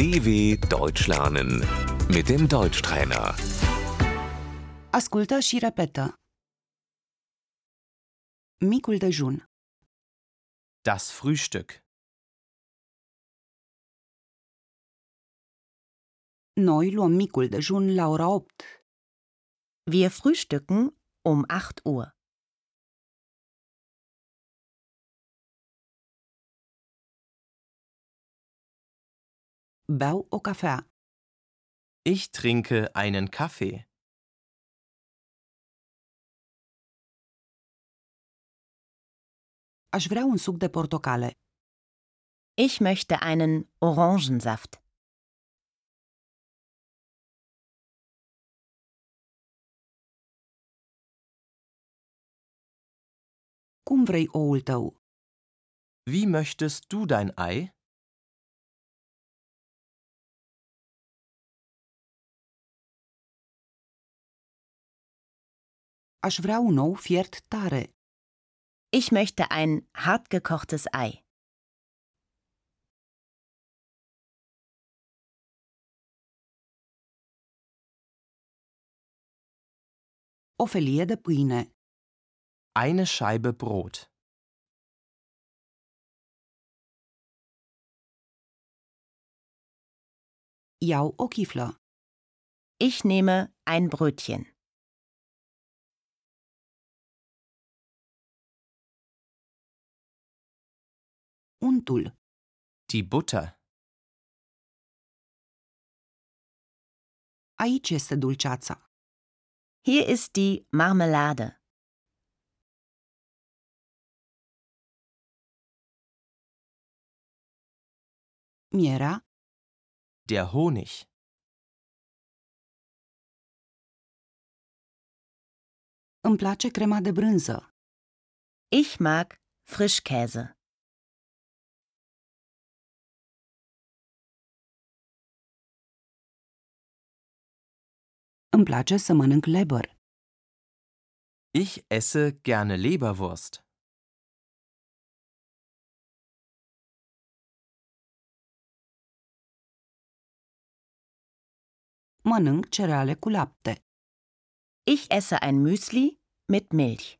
DW Deutsch lernen mit dem Deutschtrainer. Ascultă și repetă. Micul dejun, Das Frühstück. noi luăm micul dejun la ora 8. Wir frühstücken um 8 Uhr. Beau o cafea. Ich trinke einen Kaffee. Aș vrea un suc de portocale. Ich möchte einen Orangensaft. Cum vrei oul tău? Wie möchtest du dein Ei? Aș vrea un ou fiert tare. Ich möchte ein hartgekochtes Ei. O felie de pâine. Eine Scheibe Brot. Iau o chiflă. Ich nehme ein Brötchen. Untul. Die Butter. Aici este dulceața. Hier ist die Marmelade. Mierea. Der Honig. Îmi place crema de brânză. Ich mag Frischkäse. Îmi place să mănânc lebăr. Ich esse gerne Leberwurst. Mănânc cereale cu lapte. Ich esse ein Müsli mit Milch.